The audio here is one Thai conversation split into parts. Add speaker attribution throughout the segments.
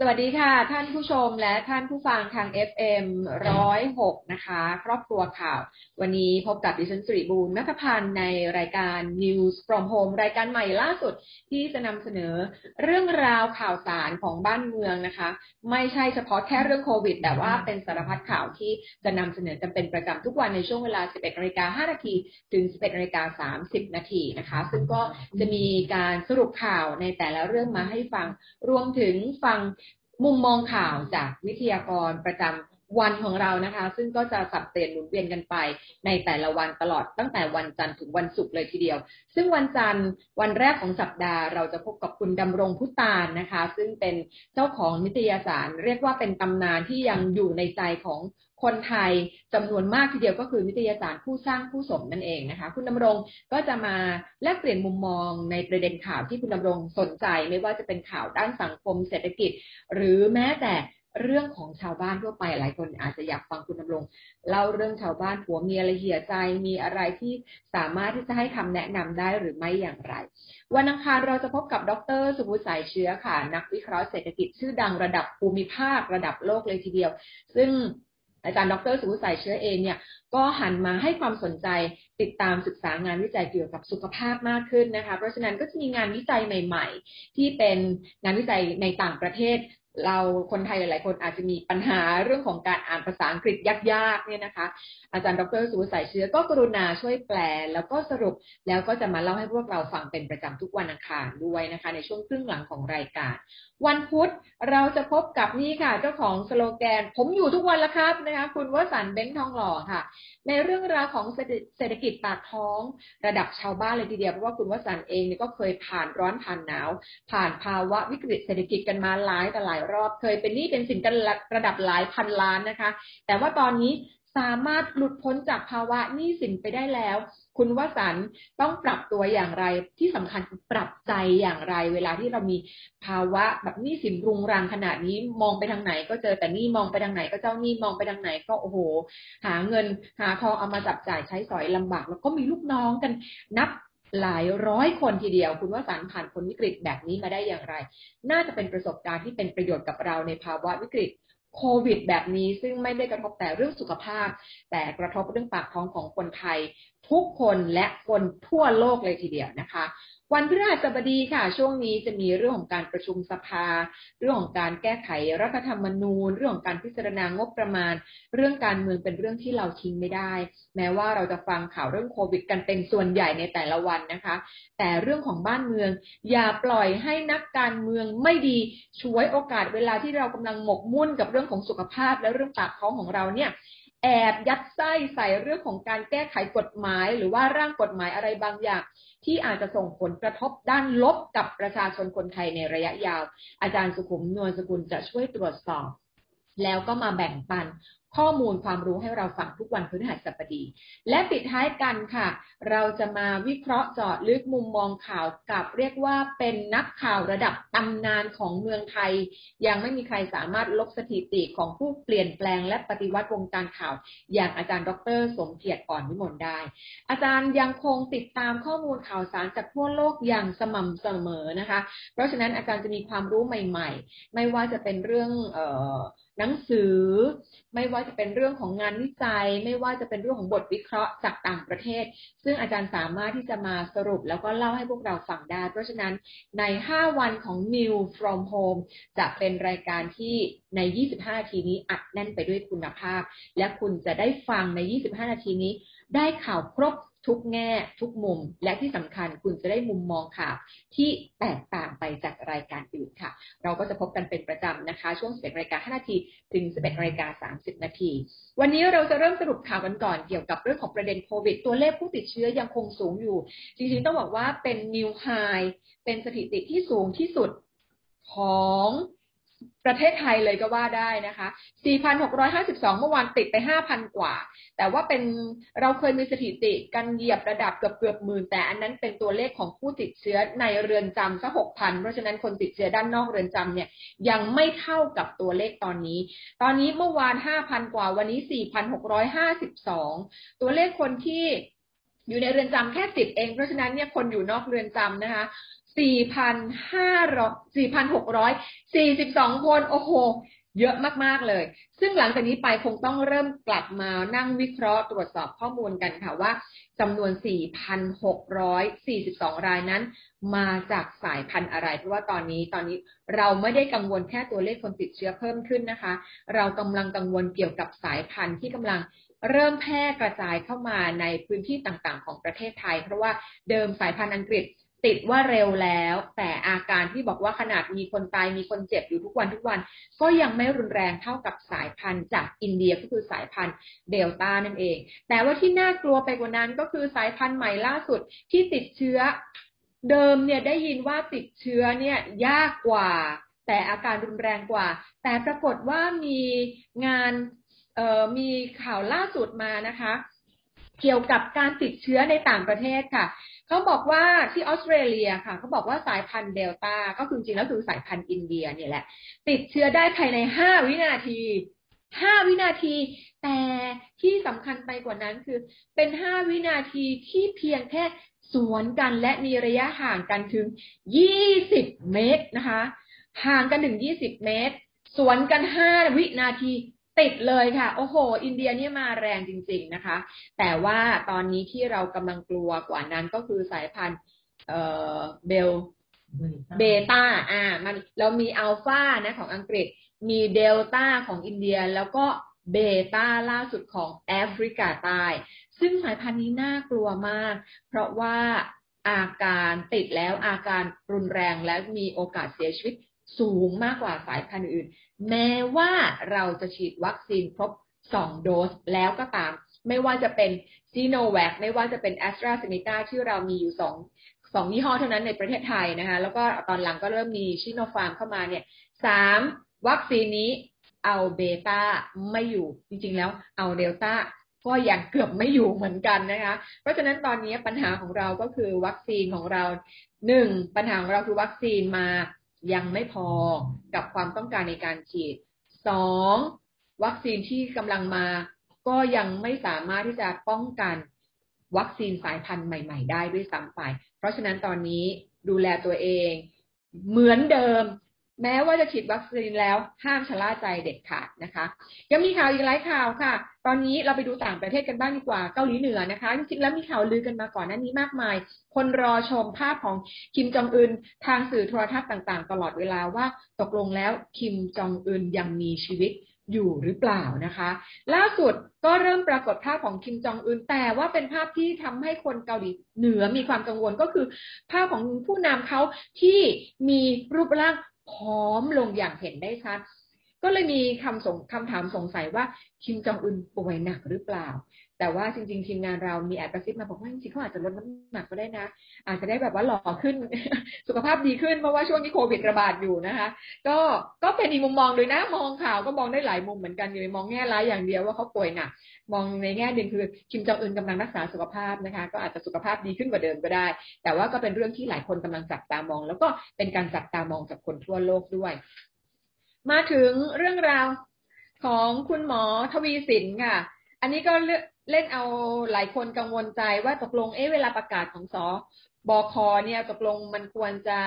Speaker 1: สวัสดีค่ะ ท่านผู้ชมและท่านผู้ฟังทาง FM 106 นะคะ ครอบครัวข่าว วันนี้พบกับดิฉันสุริบูรณ์นัทพันธ์ในรายการ News from Home รายการใหม่ล่าสุดที่จะนำเสนอเรื่องราวข่าวสารของบ้านเมืองนะคะ ไม่ใช่เฉพาะแค่เรื่องโควิด แต่ว่าเป็นสารพัดข่าวที่จะนำเสนอกันเป็นประจำทุกวันในช่วงเวลา 11นาฬิกา5นาทีถึง 11นาฬิกา30 นาทีนะคะ ซึ่งก็จะมีการสรุปข่าวในแต่ละเรื่องมาให้ฟังรวมถึงฟัง มุมมองข่าวจากวิทยากรประจำ วันของเรานะคะ ซึ่งก็จะสับเปลี่ยนหมุนเวียนกันไป ในแต่ละวันตลอดตั้งแต่วันจันทร์ถึงวันศุกร์เลยทีเดียว ซึ่งวันจันทร์วันแรกของสัปดาห์เราจะพบกับคุณดำรงพุตานนะคะ ซึ่งเป็นเจ้าของนิตยสาร เรียกว่าเป็นตำนานที่ยังอยู่ในใจของคนไทยจำนวนมากทีเดียวก็คือนิตยสารผู้สร้างผู้สมนั่นเองนะคะ คุณดำรงก็จะมาแลกเปลี่ยนมุมมองในประเด็นข่าวที่คุณดำรงสนใจ ไม่ว่าจะเป็นข่าวด้านสังคมเศรษฐกิจ หรือแม้แต่ เรื่องของชาวบ้านทั่วไปหลายคนอาจจะอยากฟังคุณดำรงเล่าเรื่องชาวบ้านผัวเมียอะไรเหี่ยใจมีอะไรที่สามารถที่จะให้คำแนะนำได้หรือไม่อย่างไร วันอังคารเราจะพบกับดรสุภุสายเชื้อค่ะ นักวิเคราะห์เศรษฐกิจชื่อดังระดับภูมิภาคระดับโลกเลยทีเดียว ซึ่งอาจารย์ดรสุวุสายเชื้อเองเนี่ยก็หันมาให้ความสนใจติดตามศึกษางานวิจัยเกี่ยวกับสุขภาพมากขึ้นนะคะ เพราะฉะนั้นก็จะมีงานวิจัยใหม่ ๆ ที่เป็นงานวิจัยในต่างประเทศ เราคนไทยหลาย ๆ คนอาจจะมีปัญหาเรื่องของการอ่านภาษาอังกฤษยากๆเนี่ยนะคะ อาจารย์ดรสุวสายเชื้อก็กรุณาช่วยแปล แล้วก็สรุปแล้วก็จะมาเล่าให้พวกเราฟังเป็นประจำทุกวันอังคารด้วยนะคะ ในช่วงครึ่งหลังของรายการ วันพุธเราจะพบกับนี่ค่ะ เจ้าของสโลแกน ผมอยู่ทุกวันละครับนะคะ คุณวสันเบ้งทองหล่อค่ะ ในเรื่องราวของเศรษฐกิจปากท้องระดับชาวบ้านเลยทีเดียวเพราะว่าคุณวสันเองเนี่ยก็เคยผ่านร้อนผ่านหนาว ผ่านภาวะวิกฤตเศรษฐกิจกันมาหลายแต่หลายรอบเคยเป็นหนี้เป็นสินกันระดับหลายพันล้านนะคะ แต่ว่าตอนนี้สามารถหลุดพ้นจากภาวะหนี้สินไปได้แล้ว คุณวสันต้องปรับตัวอย่างไรที่สำคัญปรับใจอย่างไร เวลาที่เรามีภาวะแบบหนี้สินรุงรังขนาดนี้มองไปทางไหน ก็เจอแต่หนี้มองไปทางไหน ก็เจ้าหนี้มองไปทางไหนก็โอ้โห หาเงินหาทองเอามาจับจ่ายใช้สอยลำบาก แล้วก็มีลูกน้องกันนับ หลายร้อยคนทีเดียว คุณว่าสารผ่านคนวิกฤตแบบนี้มาได้อย่างไร น่าจะเป็นประสบการณ์ที่เป็นประโยชน์กับเราในภาวะวิกฤตโควิด แบบนี้ซึ่งไม่ได้กระทบแต่เรื่องสุขภาพ แต่กระทบเรื่องปากท้องของคนไทย ทุกคนและคนทั่วโลกเลยทีเดียวนะคะ วันพฤหัสบดีค่ะ ช่วงนี้จะมีเรื่องของการประชุมสภา เรื่องของการแก้ไขรัฐธรรมนูญ เรื่องของการพิจารณางบประมาณ เรื่องการเมืองเป็นเรื่องที่เราทิ้งไม่ได้ แม้ว่าเราจะฟังข่าวเรื่องโควิด กันเป็นส่วนใหญ่ในแต่ละวันนะคะ แต่เรื่องของบ้านเมือง อย่าปล่อยให้นักการเมืองไม่ดีช่วยโอกาสเวลาที่เรากำลังหมกมุ่นกับเรื่องของสุขภาพและเรื่องปากท้องของเราเนี่ย แอบยัดไส้ใส่เรื่องของการแก้ไขกฎหมาย หรือว่าร่างกฎหมายอะไรบางอย่าง ที่อาจจะส่งผลกระทบด้านลบกับประชาชนคนไทยในระยะยาว อาจารย์สุขุมนวลสกุลจะช่วยตรวจสอบ แล้วก็มาแบ่งปันข้อมูลความรู้ให้เราฟังทุกวันพฤหัสบดี และปิดท้ายกันค่ะ เราจะมาวิเคราะห์เจาะลึกมุมมองข่าวกับเรียกว่าเป็นนักข่าวระดับตำนานของเมืองไทย ยังไม่มีใครสามารถลบสถิติของผู้เปลี่ยนแปลงและปฏิวัติวงการข่าว อย่างอาจารย์ดร สมเกียรติอ่อนวิมลได้ อาจารย์ยังคงติดตามข้อมูลข่าวสารจากทั่วโลกอย่างสม่ำเสมอนะคะ เพราะฉะนั้นอาจารย์จะมีความรู้ใหม่ ๆ ไม่ว่าจะเป็นเรื่องเอ่อ หนังสือ ไม่ว่าจะเป็นเรื่องของงานวิจัย ไม่ว่าจะเป็นเรื่องของบทวิเคราะห์จากต่างประเทศ ซึ่งอาจารย์สามารถที่จะมาสรุปแล้วก็เล่าให้พวกเราฟังได้ เพราะฉะนั้นใน 5 วันของ New from Home จะเป็นรายการที่ใน 25 นาทีนี้อัดแน่นไปด้วยคุณภาพ และคุณจะได้ฟังใน 25 นาทีนี้ได้ข่าวครบ ทุกแง่ทุกมุม และที่สำคัญคุณจะได้มุมมองข่าวที่แตกต่างไปจากรายการอื่นค่ะ เราก็จะพบกันเป็นประจำนะคะ ช่วง 11นาฬิกา5นาทีถึง 11นาฬิกา30 นาที วันนี้เราจะเริ่มสรุปข่าวกันก่อนเกี่ยวกับเรื่องของประเด็นโควิด ตัวเลขผู้ติดเชื้อยังคงสูงอยู่ จริงๆต้องบอกว่าเป็นนิวไฮเป็นสถิติที่สูงที่สุดของ ประเทศไทยเลยก็ว่าได้นะคะ 4,652 เมื่อวานติดไป 5,000 กว่า แต่ว่าเป็นเราเคยมีสถิติกันเหยียบระดับเกือบเกือบหมื่น แต่อันนั้นเป็นตัวเลขของผู้ติดเชื้อในเรือนจำซะ6,000 เพราะฉะนั้นคนติดเชื้อด้านนอกเรือนจำเนี่ยยังไม่เท่ากับตัวเลขตอนนี้ ตอนนี้เมื่อวาน 5,000 กว่า วันนี้ 4,652 ตัวเลขคนที่อยู่ในเรือนจำแค่สิบเอง เพราะฉะนั้นเนี่ยคนอยู่นอกเรือนจำนะคะ 4,642 คน โอ้โห เยอะมาก ๆ เลย ซึ่งหลังจากนี้ไปคงต้องเริ่มกลับมานั่งวิเคราะห์ตรวจสอบข้อมูลกันค่ะว่าจำนวน 4,642 รายนั้น มาจากสายพันธุ์อะไร เพราะว่าตอนนี้ตอนนี้เราไม่ได้กังวลแค่ตัวเลขคนติดเชื้อเพิ่มขึ้นนะคะ เรากำลังกังวลเกี่ยวกับสายพันธุ์ที่กำลังเริ่มแพร่กระจายเข้ามาในพื้นที่ต่างๆ ของประเทศไทย เพราะว่าเดิมสายพันธุ์อังกฤษ ติดว่าเร็วแล้ว แต่อาการที่บอกว่าขนาดมีคนตายมีคนเจ็บอยู่ทุกวันทุกวัน ก็ยังไม่รุนแรงเท่ากับสายพันธุ์จากอินเดียก็คือสายพันธุ์เดลต้านั่นเอง แต่ว่าที่น่ากลัวไปกว่านั้นก็คือสายพันธุ์ใหม่ล่าสุดที่ติดเชื้อ เดิมเนี่ยได้ยินว่าติดเชื้อเนี่ยยากกว่า แต่อาการรุนแรงกว่า แต่ปรากฏว่ามีงานมีข่าวล่าสุดมานะคะ เกี่ยวกับการติดเชื้อในต่างประเทศค่ะ เขาบอกว่าที่ออสเตรเลียค่ะเขาบอกว่าสายพันธุ์เดลต้าก็คือจริงแล้วคือสายพันธุ์อินเดียเนี่ยแหละ ติดเชื้อได้ภายในห้าวินาทีห้าวินาที แต่ที่สำคัญไปกว่านั้นคือ เป็นห้าวินาทีที่เพียงแค่สวนกันและมีระยะห่างกันถึงยี่สิบเมตรนะคะ ห่างกันถึงยี่สิบเมตร สวนกันห้าวินาที ติดเลยค่ะ โอ้โห อินเดียนี่มาแรงจริง ๆนะคะ แต่ว่าตอนนี้ที่เรากำลังกลัวกว่านั้นก็คือสายพันธุ์เอ่อเบลเบต้าอ่า มันเรามีอัลฟานะ ของอังกฤษ มีเดลต้าของอินเดีย แล้วก็เบต้าล่าสุดของแอฟริกาใต้ ซึ่งสายพันธุ์นี้น่ากลัวมาก เพราะว่าอาการติดแล้วอาการรุนแรงและมีโอกาสเสียชีวิต สูงมากกว่าสายพันธุ์อื่น แม้ว่าเราจะฉีดวัคซีนครบ 2 โดสแล้วก็ตาม ไม่ว่าจะเป็นซิโนแวคไม่ว่าจะเป็นแอสตราเซเนกาที่เรามีอยู่สองสองยี่ห้อเท่านั้นในประเทศไทยนะคะแล้วก็ตอนหลังก็เริ่มมีซิโนฟาร์มเข้ามาเนี่ยสามวัคซีนนี้เอาเบต้าไม่อยู่จริงๆแล้วเอาเดลต้าก็ยังเกือบไม่อยู่เหมือนกันนะคะ เพราะฉะนั้นตอนนี้ปัญหาของเราก็คือวัคซีนของเราหนึ่งปัญหาของเราคือวัคซีนมา ยังไม่พอกับความต้องการในการฉีดสองวัคซีนที่กำลังมาก็ยังไม่สามารถที่จะป้องกันวัคซีนสายพันธุ์ใหม่ ๆ ได้ด้วยซ้ำไป เพราะฉะนั้นตอนนี้ดูแลตัวเอง เหมือนเดิม แม้ว่าจะฉีดวัคซีนแล้วห้ามชะล่าใจเด็ดขาดนะคะ ยังมีข่าวอีกหลายข่าวค่ะ ตอนนี้เราไปดูต่างประเทศกันบ้างดีกว่าเกาหลีเหนือนะคะจริงๆแล้วมีข่าวลือกันมาก่อนหน้านี้มากมาย คนรอชมภาพของคิมจองอึนทางสื่อโทรทัศน์ต่างๆ ตลอดเวลาว่าตกลงแล้วคิมจองอึนยังมีชีวิตอยู่หรือเปล่านะคะ ล่าสุดก็เริ่มปรากฏภาพของคิมจองอึนแต่ว่าเป็นภาพที่ทำให้คนเกาหลีเหนือมีความกังวลก็คือ ภาพของผู้นำเขาที่มีรูปร่าง ผอมลงอย่างเห็นได้ชัด ก็เลยมีคำสงคำถามสงสัยว่าคิมจองอึนป่วยหนักหรือเปล่า แต่ว่าจริง ๆ ทีมงานเรามีแอบกระซิบมาบอกว่าจริงๆเขาอาจจะลดน้ำหนักก็ได้นะ อาจจะได้แบบว่าหล่อขึ้น สุขภาพดีขึ้นเพราะว่าช่วงนี้โควิดระบาดอยู่นะคะ ก็ก็เป็นอีกมุมมองเลยนะมองข่าวก็มองได้หลายมุมเหมือนกันอย่าไปมองแง่ร้ายอย่างเดียวว่าเขาป่วยหนักมองในแง่หนึ่งคือคิมจองอึนกำลังรักษาสุขภาพนะคะ ก็อาจจะสุขภาพดีขึ้นกว่าเดิมก็ได้ แต่ว่าก็เป็นเรื่องที่หลายคนกำลังจับตามอง แล้วก็เป็นการจับตามองจากคนทั่วโลกด้วย มาถึงเรื่องราวของคุณหมอทวีสินค่ะ อันนี้ก็เล่ เล่นเอาหลายคนกังวลใจว่าตกลงเอ๊ะเวลาประกาศของสบคเนี่ยตกลงมันควรจะ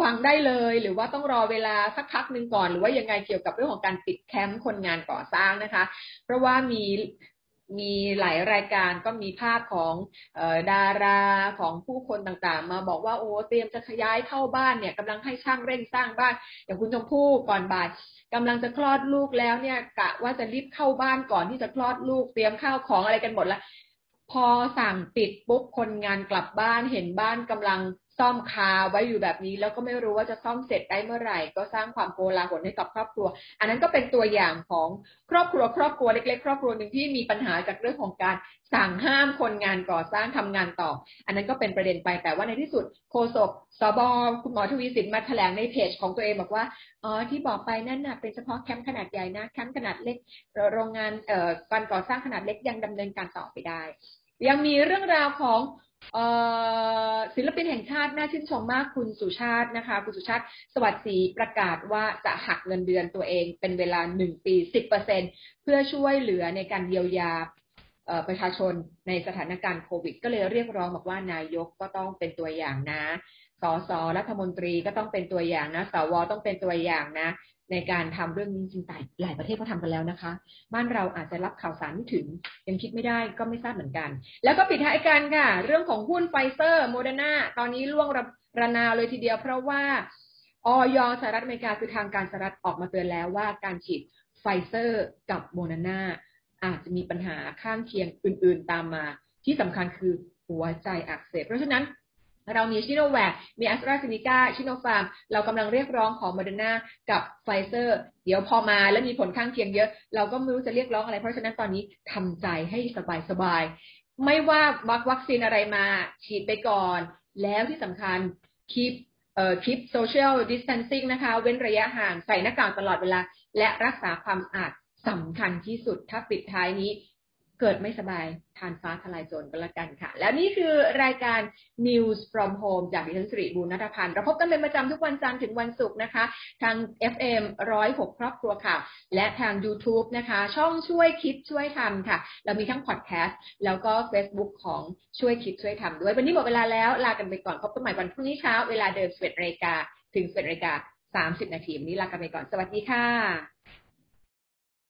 Speaker 1: ฟังได้เลย หรือว่าต้องรอเวลาสักพักหนึ่งก่อน หรือว่ายังไงเกี่ยวกับเรื่องของการปิดแคมป์คนงานก่อสร้างนะคะ เพราะว่ามี มีหลายรายการก็มีภาพของออดาราของผู้คนต่างๆ มาบอกว่าโอ้เตรียมจะขยายเข้าบ้านเนี่ยกำลังให้ช่างเร่งสร้างบ้านอย่างคุณชมพู่ก่อนบ่ายกำลังจะคลอดลูกแล้วเนี่ยกะว่าจะรีบเข้าบ้านก่อนที่จะคลอดลูกเตรียมข้าวของอะไรกันหมดแล้วพอสั่งปิดปุ๊บคนงานกลับบ้านเห็นบ้านกำลัง ซ่อมคาไว้อยู่แบบนี้ แล้วก็ไม่รู้ว่าจะซ่อมเสร็จได้เมื่อไหร่ ก็สร้างความโกลาหลให้กับครอบครัว อันนั้นก็เป็นตัวอย่างของครอบครัว ครอบครัวเล็กๆ ครอบครัวหนึ่งที่มีปัญหาจากเรื่องของการสั่งห้ามคนงานก่อสร้างทำงานต่อ อันนั้นก็เป็นประเด็นไปแต่ว่าในที่สุดโฆษกสบคุณหมอทวีสินมาแถลงในเพจของตัวเองบอกว่าอ๋อที่บอกไปนั่นน่ะเป็นเฉพาะแคมป์ขนาดใหญ่นะแคมป์ขนาดเล็กโรงงานเอ่อการก่อสร้างขนาดเล็กยังดำเนินการต่อไปได้ ยังมีเรื่องราวของ ศิลปินแห่งชาติน่าชื่นชมมากคุณสุชาตินะคะ คุณสุชาติสวัสดีประกาศว่าจะหักเงินเดือนตัวเองเป็นเวลาหนึ่งปีสิบเปอร์เซ็นเพื่อช่วยเหลือในการเยียวยาประชาชนในสถานการณ์โควิด ก็เลยเรียกร้องบอกว่านายกก็ต้องเป็นตัวอย่างนะ สสรัฐมนตรีก็ต้องเป็นตัวอย่างนะสวต้องเป็นตัวอย่างนะ ในการทำเรื่องนี้จริงๆหลายประเทศเขาทำกันแล้วนะคะ บ้านเราอาจจะรับข่าวสารไม่ถึง ยังคิดไม่ได้ก็ไม่ทราบเหมือนกัน แล้วก็ปิดท้ายกันค่ะ เรื่องของหุ้นไฟเซอร์โมเดอร์นาตอนนี้ร่วงระนาวเลยทีเดียวเพราะว่าอย.สหรัฐอเมริกาคือทางการสหรัฐออกมาเตือนแล้วว่าการฉีดไฟเซอร์กับโมเดอร์นาอาจจะมีปัญหาข้างเคียงอื่น ๆ ตามมา ที่สำคัญคือหัวใจอักเสบเพราะฉะนั้น เรามีซิโนแวคมีแอสตราเซเนกา ซิโนฟาร์ม เรากำลังเรียกร้องของโมเดอร์นากับไฟเซอร์ เดี๋ยวพอมาแล้วมีผลข้างเคียงเยอะ เราก็ไม่รู้จะเรียกร้องอะไร เพราะฉะนั้นตอนนี้ทำใจให้สบายๆ ไม่ว่าวัคซีนอะไรมาฉีดไปก่อน แล้วที่สำคัญคีปเอ่อคีปโซเชียลดิส t ทนซิ่งนะคะ เว้นระยะห่างใส่หน้ากากตลอดเวลา และรักษาความสะอาดสำคัญที่สุดถ้าปิดท้ายนี้ เกิดไม่สบายทานฟ้าทะลายโจรก็แล้วกันค่ะ แล้วนี่คือรายการ News from Home จากดิฉันสิริบูรณัฐพันธ์เราพบกันเป็นประจำทุกวันจันทร์ถึงวันศุกร์นะคะ ทาง FM 106 ครอบครัวข่าวและทาง YouTube นะคะ ช่องช่วยคิดช่วยทำค่ะ เรามีทั้งพอดแคสต์แล้วก็ Facebook ของช่วยคิดช่วยทำด้วย วันนี้หมดเวลาแล้วลากันไปก่อนพบกันใหม่วันพรุ่งนี้เช้าเวลาเดิม11นาฬิกาถึง11นาฬิกา30 นาทีวันนี้ลากันไปก่อนสวัสดีค่ะ